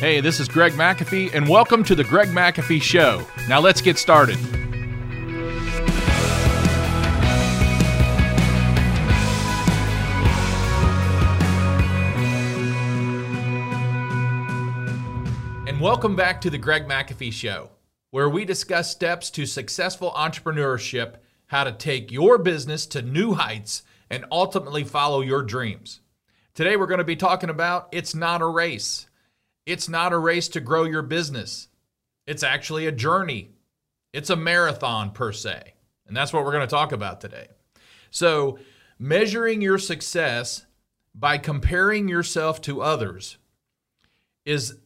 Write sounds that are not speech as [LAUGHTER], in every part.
Hey, this is Greg McAfee, and welcome to the Greg McAfee Show. Now let's get started. And welcome back to the Greg McAfee Show, where we discuss steps to successful entrepreneurship, how to take your business to new heights, and ultimately follow your dreams. Today, we're going to be talking about it's not a race. It's not a race to grow your business. It's actually a journey. It's a marathon per se. And that's what we're going to talk about today. So, measuring your success by comparing yourself to others is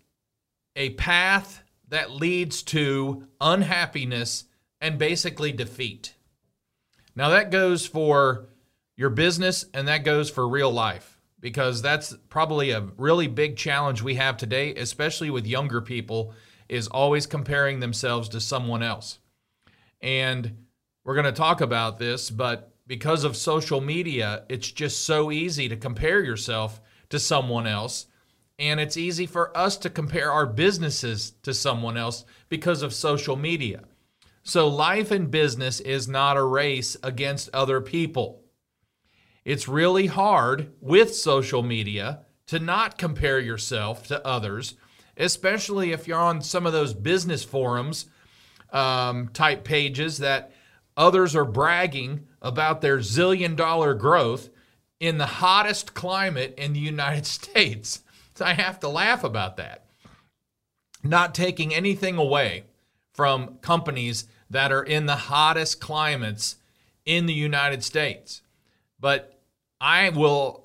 a path that leads to unhappiness and basically defeat. Now, that goes for your business and that goes for real life because that's probably a really big challenge we have today, especially with younger people, is always comparing themselves to someone else. And we're going to talk about this, but because of social media, it's just so easy to compare yourself to someone else. And it's easy for us to compare our businesses to someone else because of social media. So, life and business is not a race against other people. It's really hard with social media to not compare yourself to others, especially if you're on some of those business forums um, type pages that others are bragging about their zillion dollar growth in the hottest climate in the [LAUGHS] United States. So I have to laugh about that. Not taking anything away from companies that are in the hottest climates in the United States. But I will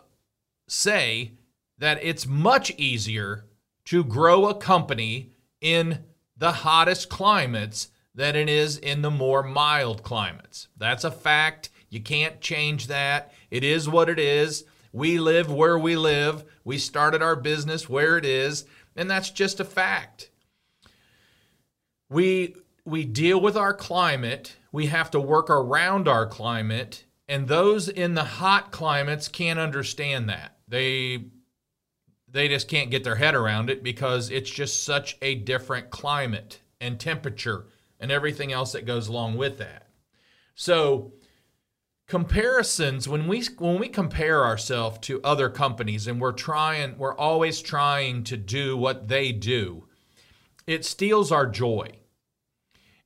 say that it's much easier to grow a company in the hottest climates than it is in the more mild climates. That's a fact. You can't change that. It is what it is. We live where we live. We started our business where it is, and that's just a fact. We we deal with our climate. We have to work around our climate and those in the hot climates can't understand that. They they just can't get their head around it because it's just such a different climate and temperature and everything else that goes along with that. So comparisons when we when we compare ourselves to other companies and we're trying we're always trying to do what they do it steals our joy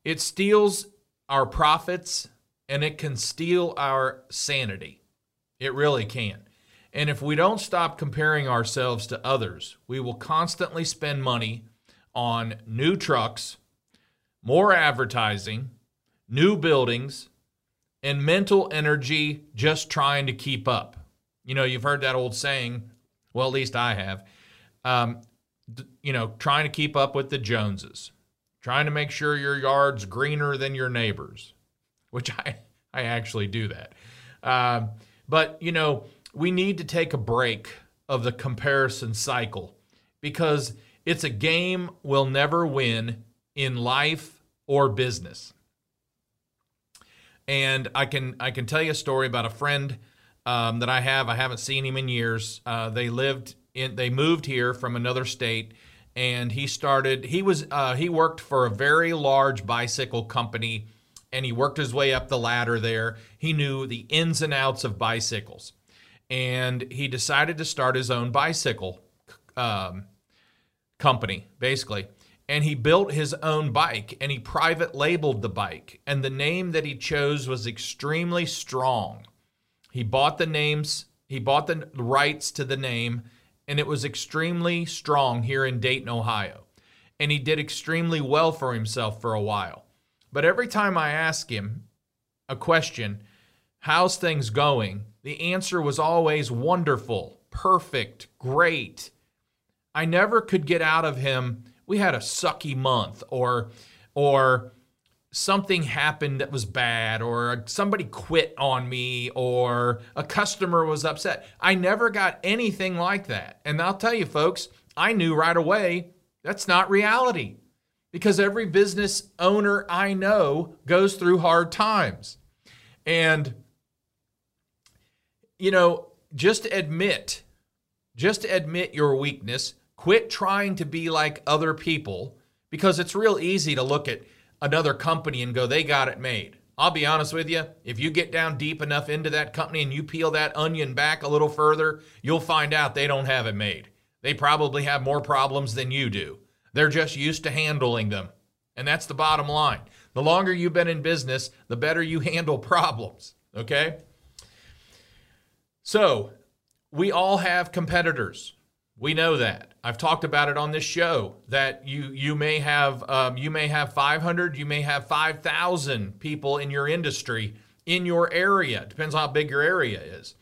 it steals our profits and it can steal our sanity. It really can. And if we don't stop comparing ourselves to others, we will constantly spend money on new trucks, more advertising, new buildings, and mental energy just trying to keep up. You know, you've heard that old saying, well, at least I have, um, you know, trying to keep up with the Joneses, trying to make sure your yard's greener than your neighbor's which [LAUGHS] I, I actually do that. Um, but, you know, we need to take a break of the comparison cycle because it's a game we'll never win in life or business. And I can I can tell you a story about a friend um, that I have. I haven't seen him in years. Uh, they lived in they moved here from another state, and he started. He was uh, he worked for a very large bicycle company and he worked his way up the ladder there. He knew the ins and outs of bicycles. And he decided to start his own bicycle um, company, basically. And he built his own bike and he private labeled the bike. And the name that he chose was extremely strong. He bought the names, he bought the rights to the name, and it was extremely strong here in Dayton, Ohio. And he did extremely well for himself for a while. But every time I ask him a question, how's things going? The answer was always wonderful, perfect, great. I never could get out of him, we had a sucky month or or something happened that was bad or somebody quit on me or a customer was upset. I never got anything like that. And I'll tell you folks, I knew right away that's not reality because every business owner I know goes through hard times. And, you know, just admit, just admit your weakness, Quit trying to be like other people because it's real easy to look at another company and go, they got it made. I'll be honest with you, if you get down deep enough into that company and you peel that onion back a little further, you'll find out they don't have it made. They probably have more problems than you do. They're just used to handling them. And that's the bottom line. The longer you've been in business, the better you [LAUGHS] handle problems. Okay? So, we all have competitors. We know that. I've talked about it on this show that you you may have um, you may have 500, you may have 5,000 people in your industry in your area. Depends on how big your area is.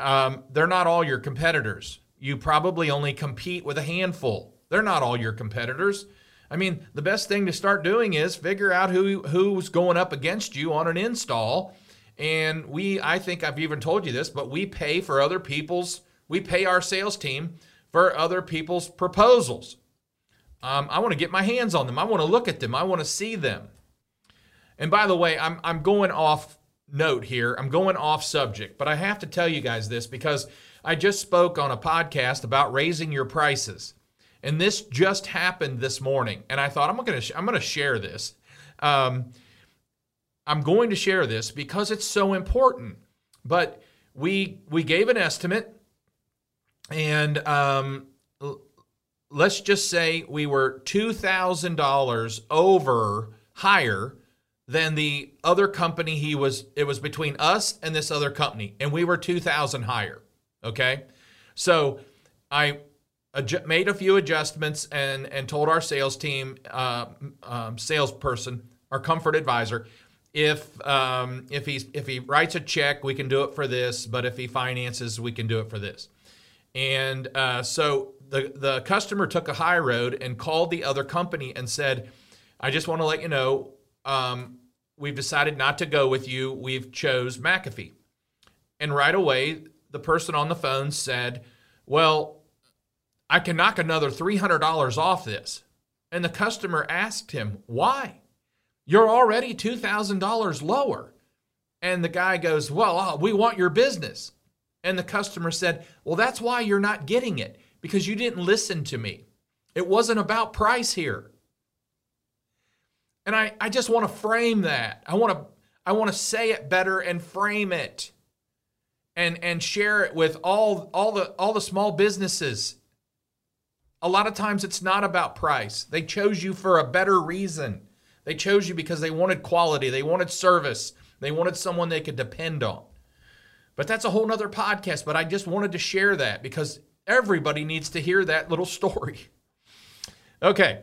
Um, they're not all your competitors. You probably only compete with a handful. They're not all your competitors. I mean, the best thing to start doing is figure out who who's going up against you on an install. And we, I think I've even told you this, but we pay for other people's, we pay our sales team for other people's proposals. Um, I want to get my hands on them. I want to look at them. I want to see them. And by the way, I'm, I'm going off note here. I'm going off subject, but I have to tell you guys this because I just spoke on a podcast about raising your prices. And this just happened this morning, and I thought I'm going to I'm going to share this. Um, I'm going to share this because it's so important. But we we gave an estimate, and um, let's just say we were two thousand dollars over higher than the other company he was it was between us and this other company and we were 2000 higher okay so i adju- made a few adjustments and and told our sales team, uh, um, salesperson, our comfort advisor, if um, if he's if he writes a check, we can do it for this, but if he finances, we can do it for this. And uh, so the the customer took a high road and called the other company and said, "I just want to let you know." Um, we've decided not to go with you. We've chose McAfee. And right away, the person on the phone said, Well, I can knock another $300 off this. And the customer asked him, Why? You're already $2,000 lower. And the guy goes, Well, uh, we want your business. And the customer said, Well, that's why you're not getting it, because you didn't listen to me. It wasn't about price here. And I, I just want to frame that. I want to I want to say it better and frame it and and share it with all all the all the small businesses a lot of times it's not about price. They chose you for a better reason. They chose you because they wanted quality, they wanted service, they wanted someone they could depend on. But that's a whole nother podcast. But I just wanted to share that because everybody needs to hear that little [LAUGHS] story. Okay.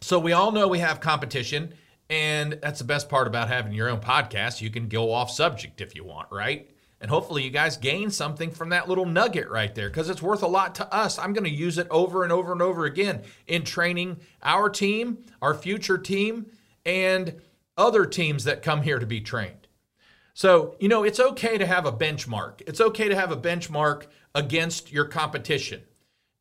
So we all know we have competition, and that's the best part about having your own podcast. You can go off subject if you want, right? And hopefully, you guys gain something from that little nugget right there because it's worth a lot to us. I'm going to use it over and over and over again in training our team, our future team, and other teams that come here to be trained. So, you know, it's okay to have a benchmark. It's okay to have a benchmark against your competition.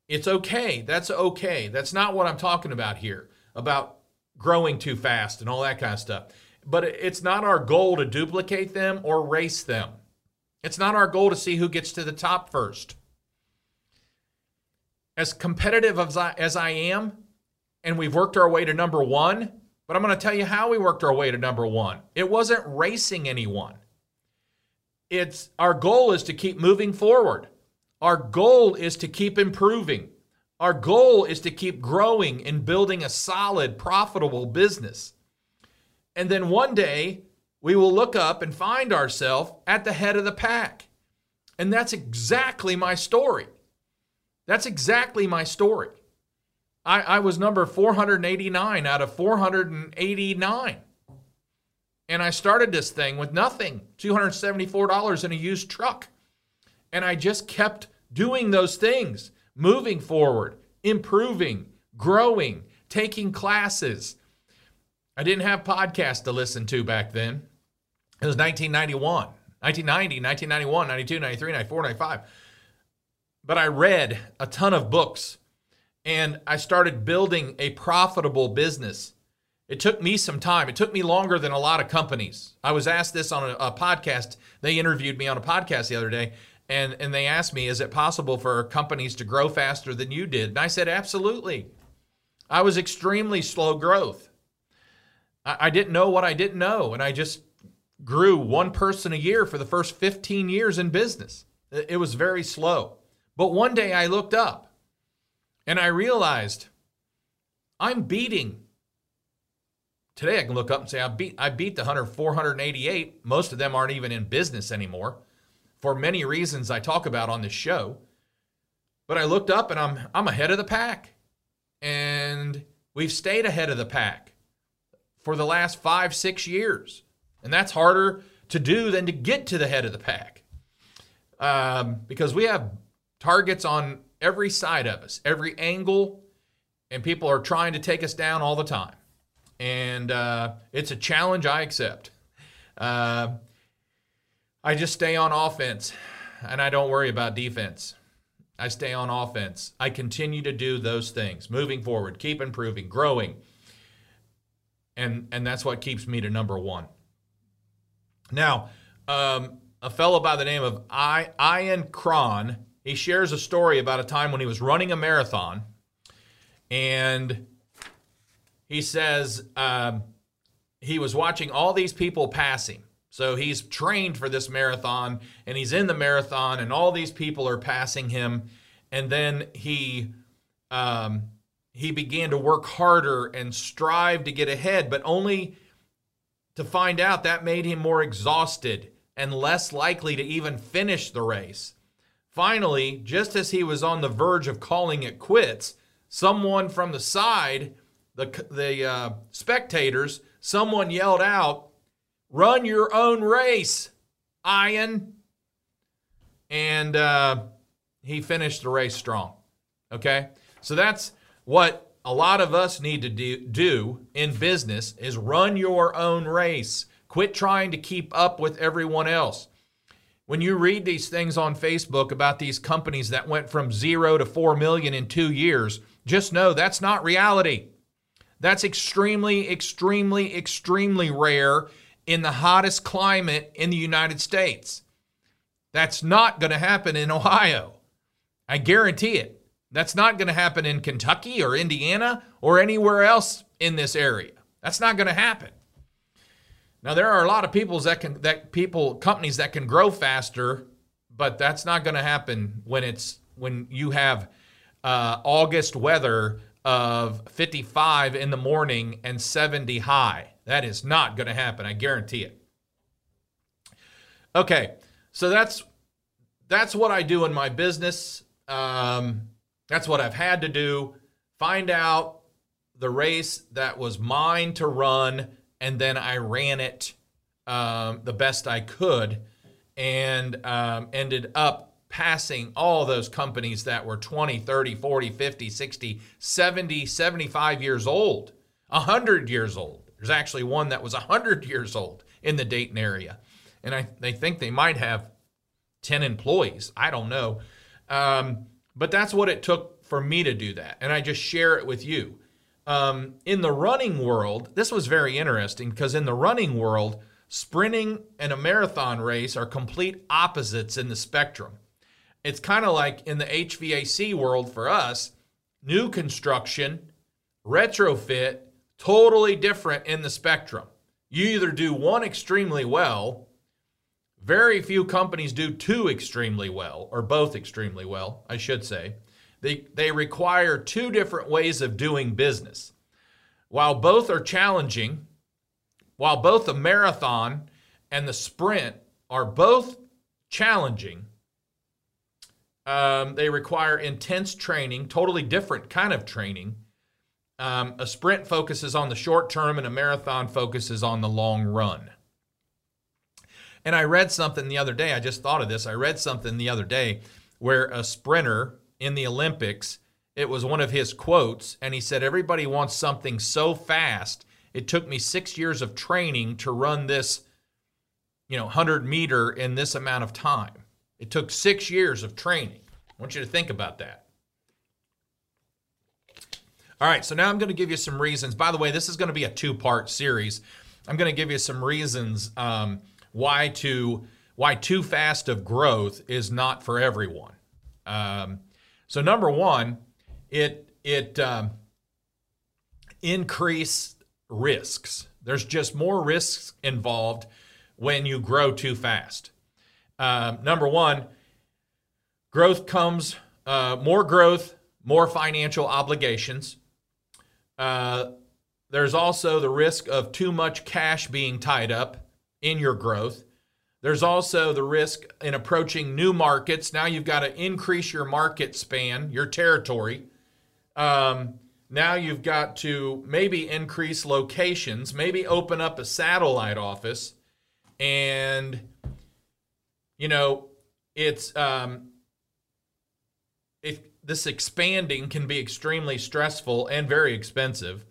It's okay. That's okay. That's not what I'm talking about here, about growing too fast and all that kind of stuff. But it's not our goal to duplicate them or race them. It's not our goal to see who gets to the top first. As competitive as I, as I am, and we've worked our way to number one, but I'm going to tell you how we worked our way to number one. It wasn't racing anyone. It's our goal is to keep moving forward. Our goal is to keep improving. Our goal is to keep growing and building a solid, profitable business. And then one day, we will look up and find ourselves at the head of the pack. And that's exactly my story. That's exactly my story. I, I was number 489 out of 489. And I started this thing with nothing $274 in a used truck. And I just kept doing those things, moving forward, improving, growing, taking classes. I didn't have podcasts to listen to back then. It was 1991, 1990, 1991, 92, 93, 94, 95. But I read a ton of books and I started building a profitable business. It took me some time. It took me longer than a lot of companies. I was asked this on a, a, podcast. They interviewed me on a podcast the other day, And, and they asked me, is it possible for companies to grow faster than you did? And I said, absolutely. I was extremely slow growth. I, I didn't know what I didn't know. And I just grew one person a year for the first 15 years in business. It was very slow. But one day I looked up and I realized I'm beating. Today I can look up and say I beat I beat the 100 488. Most of them aren't even in business anymore for many reasons I talk about on this show. But I looked up and I'm I'm ahead of the pack. And we've stayed ahead of the pack for the last 5 6 years. And that's harder to do than to get to the head of the pack. Um, because we have targets on every side of us, every angle, and people are trying to take us down all the time. And uh, it's a challenge I accept. Uh, I just stay on offense and I don't worry about defense. I stay on offense. I continue to do those things, moving forward, keep improving, growing. And and that's what keeps me to number 1. Now, um, a fellow by the name of I, Ian Cron, he shares a story about a time when he was running a marathon, and he says um, he was watching all these people passing. So he's trained for this marathon, and he's in the marathon, and all these people are passing him, and then he um, he began to work harder and strive to get ahead, but only to find out that made him more exhausted and less likely to even finish the race. Finally, just as he was on the verge of calling it quits, someone from the side, the, the uh, spectators, someone yelled out, Run your own race, Ian. And uh, he finished the race strong. Okay? So that's what a lot of us need to do, do in business is run your own race. Quit trying to keep up with everyone else. When you read these things on Facebook about these companies that went from 0 to 4 million in 2 years, just know that's not reality. That's extremely extremely extremely rare in the hottest climate in the United States. That's not going to happen in Ohio. I guarantee it. That's not going to happen in Kentucky or Indiana or anywhere else in this area. That's not going to happen. Now there are a lot of people that can that people companies that can grow faster, but that's not going to happen when it's when you have uh, August weather of 55 in the morning and 70 high. That is not going to happen. I guarantee it. Okay, so that's that's what I do in my business. Um, that's what I've had to do. Find out the race that was mine to run, and then I ran it um, the best I could and um, ended up passing all those companies that were 20, 30, 40, 50, 60, 70, 75 years old, 100 years old. There's actually one that was 100 years old in the Dayton area. And I, they think they might have 10 employees. I don't know. Um, but that's what it took for me to do that. And I just share it with you. Um, in the running world, this was very interesting because in the running world, sprinting and a marathon race are complete opposites in the spectrum. It's kind of like in the HVAC world for us, new construction, retrofit, totally different in the spectrum. You either do one extremely well very few companies do two extremely well, or both extremely well, I should say. They, they require two different ways of doing business. While both are challenging, while both the marathon and the sprint are both challenging, um, they require intense training, totally different kind of training. Um, a sprint focuses on the short term, and a marathon focuses on the long run. And I read something the other day. I just thought of this. I read something the other day where a sprinter in the Olympics, it was one of his quotes, and he said, Everybody wants something so fast. It took me six years of training to run this, you know, 100 meter in this amount of time. It took six years of training. I want you to think about that. All right, so now I'm going to give you some reasons. By the way, this is going to be a two part series. I'm going to give you some reasons um, why to why too fast of growth is not for everyone. Um, so number one, it it um, increase risks. There's just more risks involved when you grow too fast. Um, number one, growth comes uh, more growth, more financial obligations. Uh, there's also the risk of too much cash being tied up in your growth. There's also the risk in approaching new markets. Now you've got to increase your market span, your territory. Um, now you've got to maybe increase locations, maybe open up a satellite office. And, you know, it's, um, if this expanding can be extremely stressful and very expensive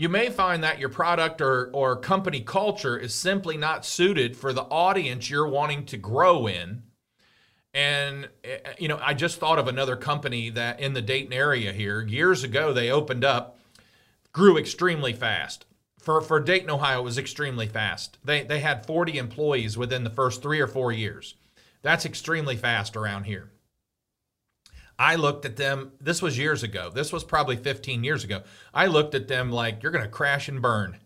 you may find that your product or, or company culture is simply not suited for the audience you're wanting to grow in. And, eh, you know, I just thought of another company that in the Dayton area here, years ago, they opened up, grew extremely fast. For, for Dayton, Ohio, it was extremely fast. They, they had 40 employees within the first three or four years. That's extremely fast around here. I looked at them, this was years ago. This was probably 15 years ago. I looked at them like, you're going to crash and burn.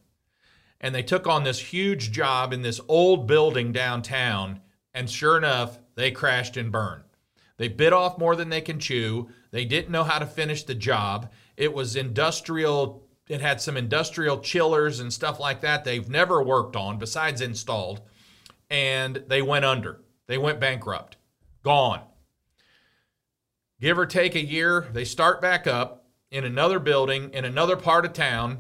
And they took on this huge job in this old building downtown. And sure enough, they crashed and burned. They bit off more than they can chew. They didn't know how to finish the job. It was industrial, it had some industrial chillers and stuff like that they've never worked on besides installed. And they went under. They went bankrupt. Gone give or take a year, they start back up in another building in another part of town,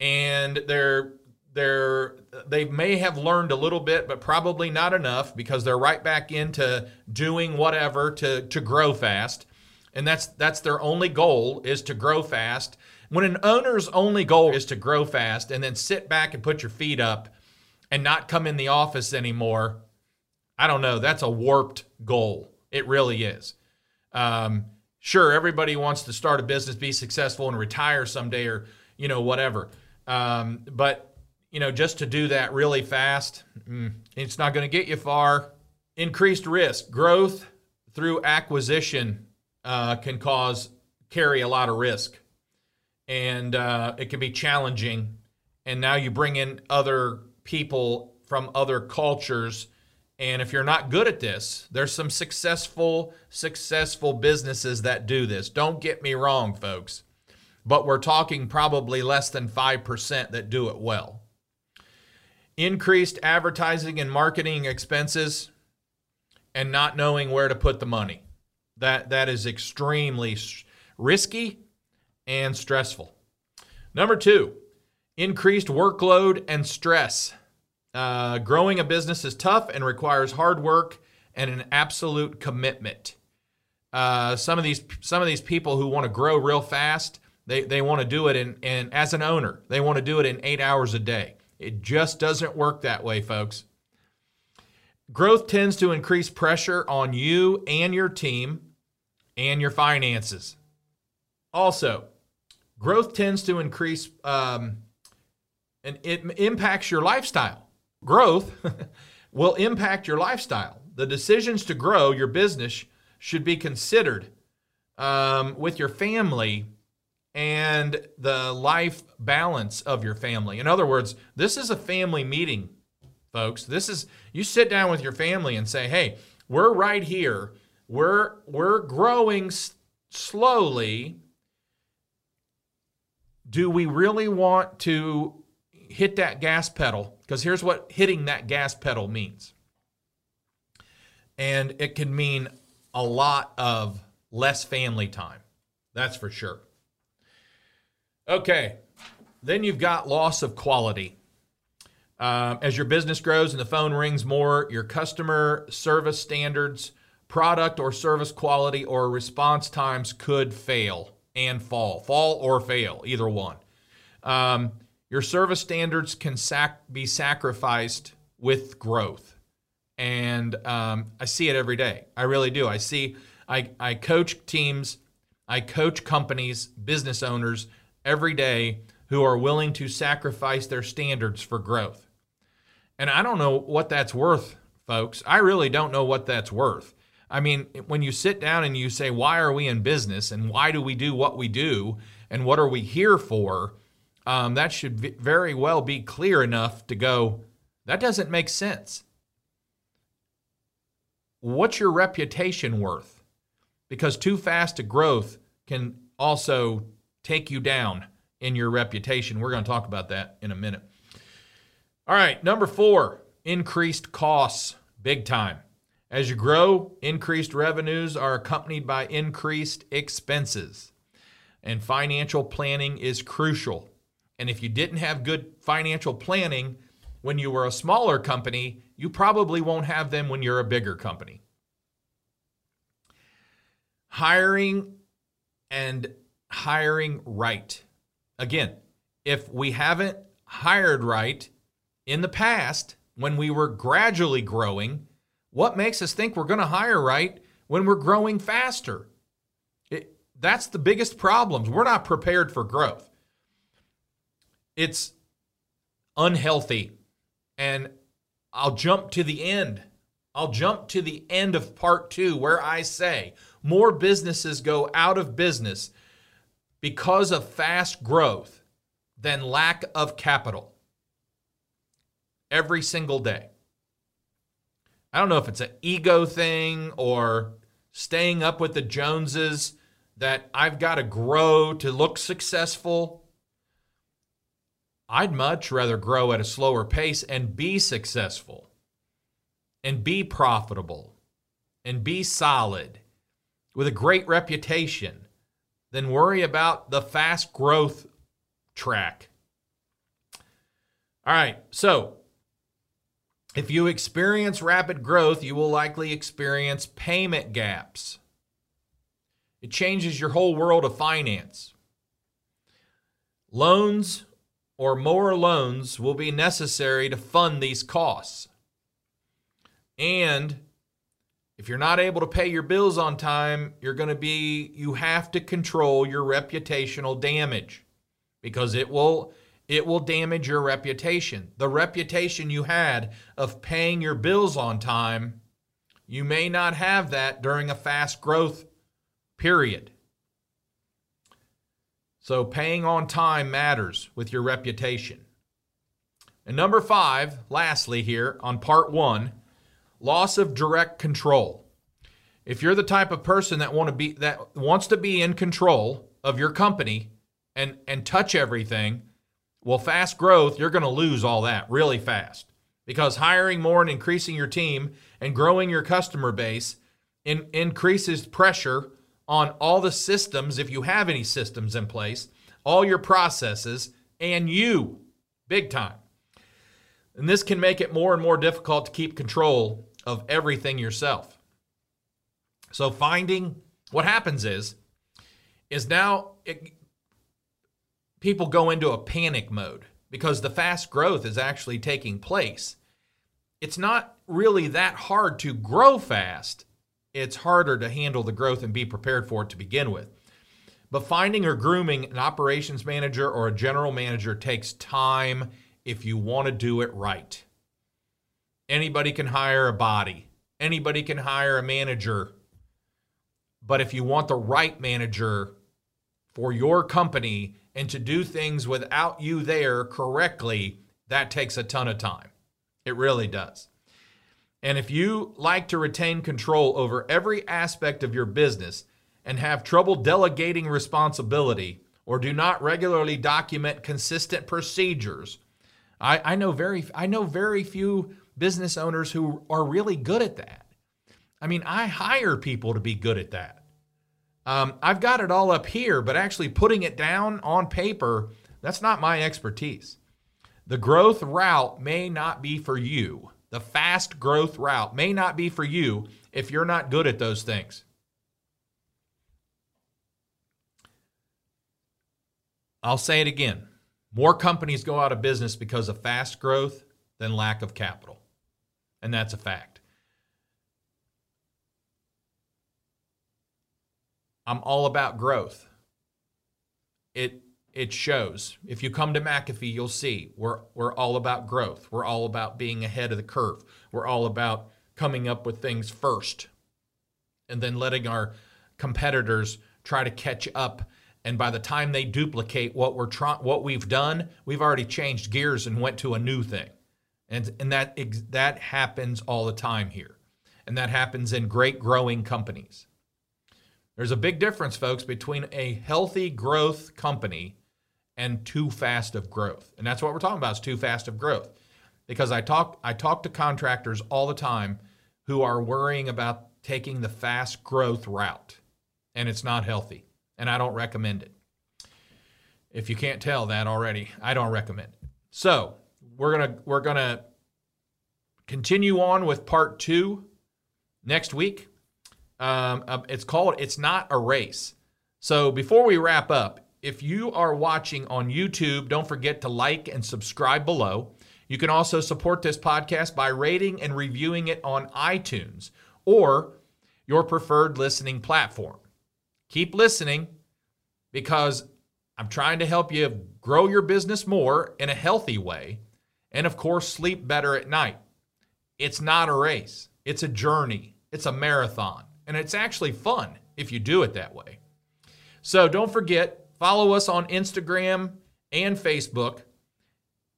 and they're they're they may have learned a little bit, but probably not enough because they're right back into doing whatever to to grow fast, and that's that's their only goal is to grow fast. When an owner's only goal is to grow fast and then sit back and put your feet up and not come in the office anymore, I don't know. That's a warped goal. It really is. Um, sure, everybody wants to start a business, be successful, and retire someday, or you know whatever. Um, but you know, just to do that really fast, mm, it's not going to get you far. Increased risk, growth through acquisition uh, can cause carry a lot of risk, and uh, it can be challenging. And now you bring in other people from other cultures and if you're not good at this, there's some successful, successful businesses that do this. Don't get me wrong, folks. But we're talking probably less than 5% that do it well. Increased advertising and marketing expenses and not knowing where to put the money. That, that is extremely risky and stressful. Number two, increased workload and stress. Uh, growing a business is tough and requires hard work and an absolute commitment. Uh, some of these some of these people who want to grow real fast, they, they want to do it in, in as an owner, they want to do it in eight hours a day. It just doesn't work that way, folks. Growth tends to increase pressure on you and your team and your finances. Also, growth tends to increase um, and it impacts your lifestyle growth [LAUGHS] will impact your lifestyle. The decisions to grow your business should be considered um, with your family and the life balance of your family. In other words, this is a family meeting, folks. This is you sit down with your family and say, "Hey, we're right here. We're we're growing s- slowly. Do we really want to hit that gas pedal because here's what hitting that gas pedal means. And it can mean a lot of less family time. That's for sure. Okay, then you've got loss of quality. Um, as your business grows and the phone rings more, your customer service standards, product or service quality, or response times could fail and fall. Fall or fail, either one. Um, your service standards can sac- be sacrificed with growth. And um, I see it every day. I really do. I see, I, I coach teams, I coach companies, business owners every day who are willing to sacrifice their standards for growth. And I don't know what that's worth folks. I really don't know what that's worth. I mean, when you sit down and you say, why are we in business and why do we do what we do and what are we here for? Um, that should very well be clear enough to go, that doesn't make sense. What's your reputation worth? Because too fast a growth can also take you down in your reputation. We're going to talk about that in a minute. All right, number four, increased costs, big time. As you grow, increased revenues are accompanied by increased expenses. And financial planning is crucial. And if you didn't have good financial planning when you were a smaller company, you probably won't have them when you're a bigger company. Hiring and hiring right. Again, if we haven't hired right in the past when we were gradually growing, what makes us think we're going to hire right when we're growing faster? It, that's the biggest problems. We're not prepared for growth. It's unhealthy. And I'll jump to the end. I'll jump to the end of part two where I say more businesses go out of business because of fast growth than lack of capital every single day. I don't know if it's an ego thing or staying up with the Joneses that I've got to grow to look successful. I'd much rather grow at a slower pace and be successful and be profitable and be solid with a great reputation than worry about the fast growth track. All right, so if you experience rapid growth, you will likely experience payment gaps. It changes your whole world of finance. Loans or more loans will be necessary to fund these costs. And if you're not able to pay your bills on time, you're going to be you have to control your reputational damage because it will it will damage your reputation. The reputation you had of paying your bills on time, you may not have that during a fast growth period. So, paying on time matters with your reputation. And number five, lastly, here on part one, loss of direct control. If you're the type of person that want to be that wants to be in control of your company and and touch everything, well, fast growth, you're going to lose all that really fast because hiring more and increasing your team and growing your customer base in, increases pressure on all the systems, if you have any systems in place, all your processes, and you, big time. And this can make it more and more difficult to keep control of everything yourself. So finding what happens is is now it, people go into a panic mode because the fast growth is actually taking place. It's not really that hard to grow fast. It's harder to handle the growth and be prepared for it to begin with. But finding or grooming an operations manager or a general manager takes time if you want to do it right. Anybody can hire a body, anybody can hire a manager. But if you want the right manager for your company, and to do things without you there correctly, that takes a ton of time. It really does. And if you like to retain control over every aspect of your business and have trouble delegating responsibility or do not regularly document consistent procedures, I, I know very I know very few business owners who are really good at that. I mean, I hire people to be good at that. Um, I've got it all up here, but actually putting it down on paper, that's not my expertise. The growth route may not be for you. The fast growth route may not be for you if you're not good at those things. I'll say it again. More companies go out of business because of fast growth than lack of capital. And that's a fact. I'm all about growth. It it shows. If you come to McAfee, you'll see we're we're all about growth. We're all about being ahead of the curve. We're all about coming up with things first and then letting our competitors try to catch up and by the time they duplicate what we're trying what we've done we've already changed gears and went to a new thing and and that that happens all the time here and that happens in great growing companies there's a big difference folks between a healthy growth company and too fast of growth and that's what we're talking about is too fast of growth because i talk i talk to contractors all the time who are worrying about taking the fast growth route and it's not healthy and I don't recommend it. If you can't tell that already, I don't recommend it. So we're gonna we're gonna continue on with part two next week. Um, uh, it's called "It's Not a Race." So before we wrap up, if you are watching on YouTube, don't forget to like and subscribe below. You can also support this podcast by rating and reviewing it on iTunes or your preferred listening platform. Keep listening because I'm trying to help you grow your business more in a healthy way and, of course, sleep better at night. It's not a race, it's a journey, it's a marathon, and it's actually fun if you do it that way. So don't forget, follow us on Instagram and Facebook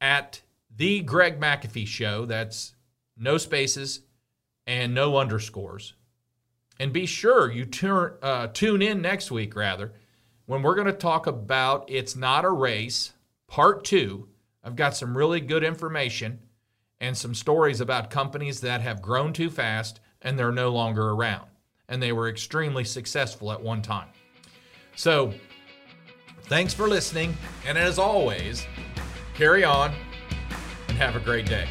at The Greg McAfee Show. That's no spaces and no underscores. And be sure you turn, uh, tune in next week, rather, when we're going to talk about It's Not a Race, Part 2. I've got some really good information and some stories about companies that have grown too fast and they're no longer around. And they were extremely successful at one time. So, thanks for listening. And as always, carry on and have a great day.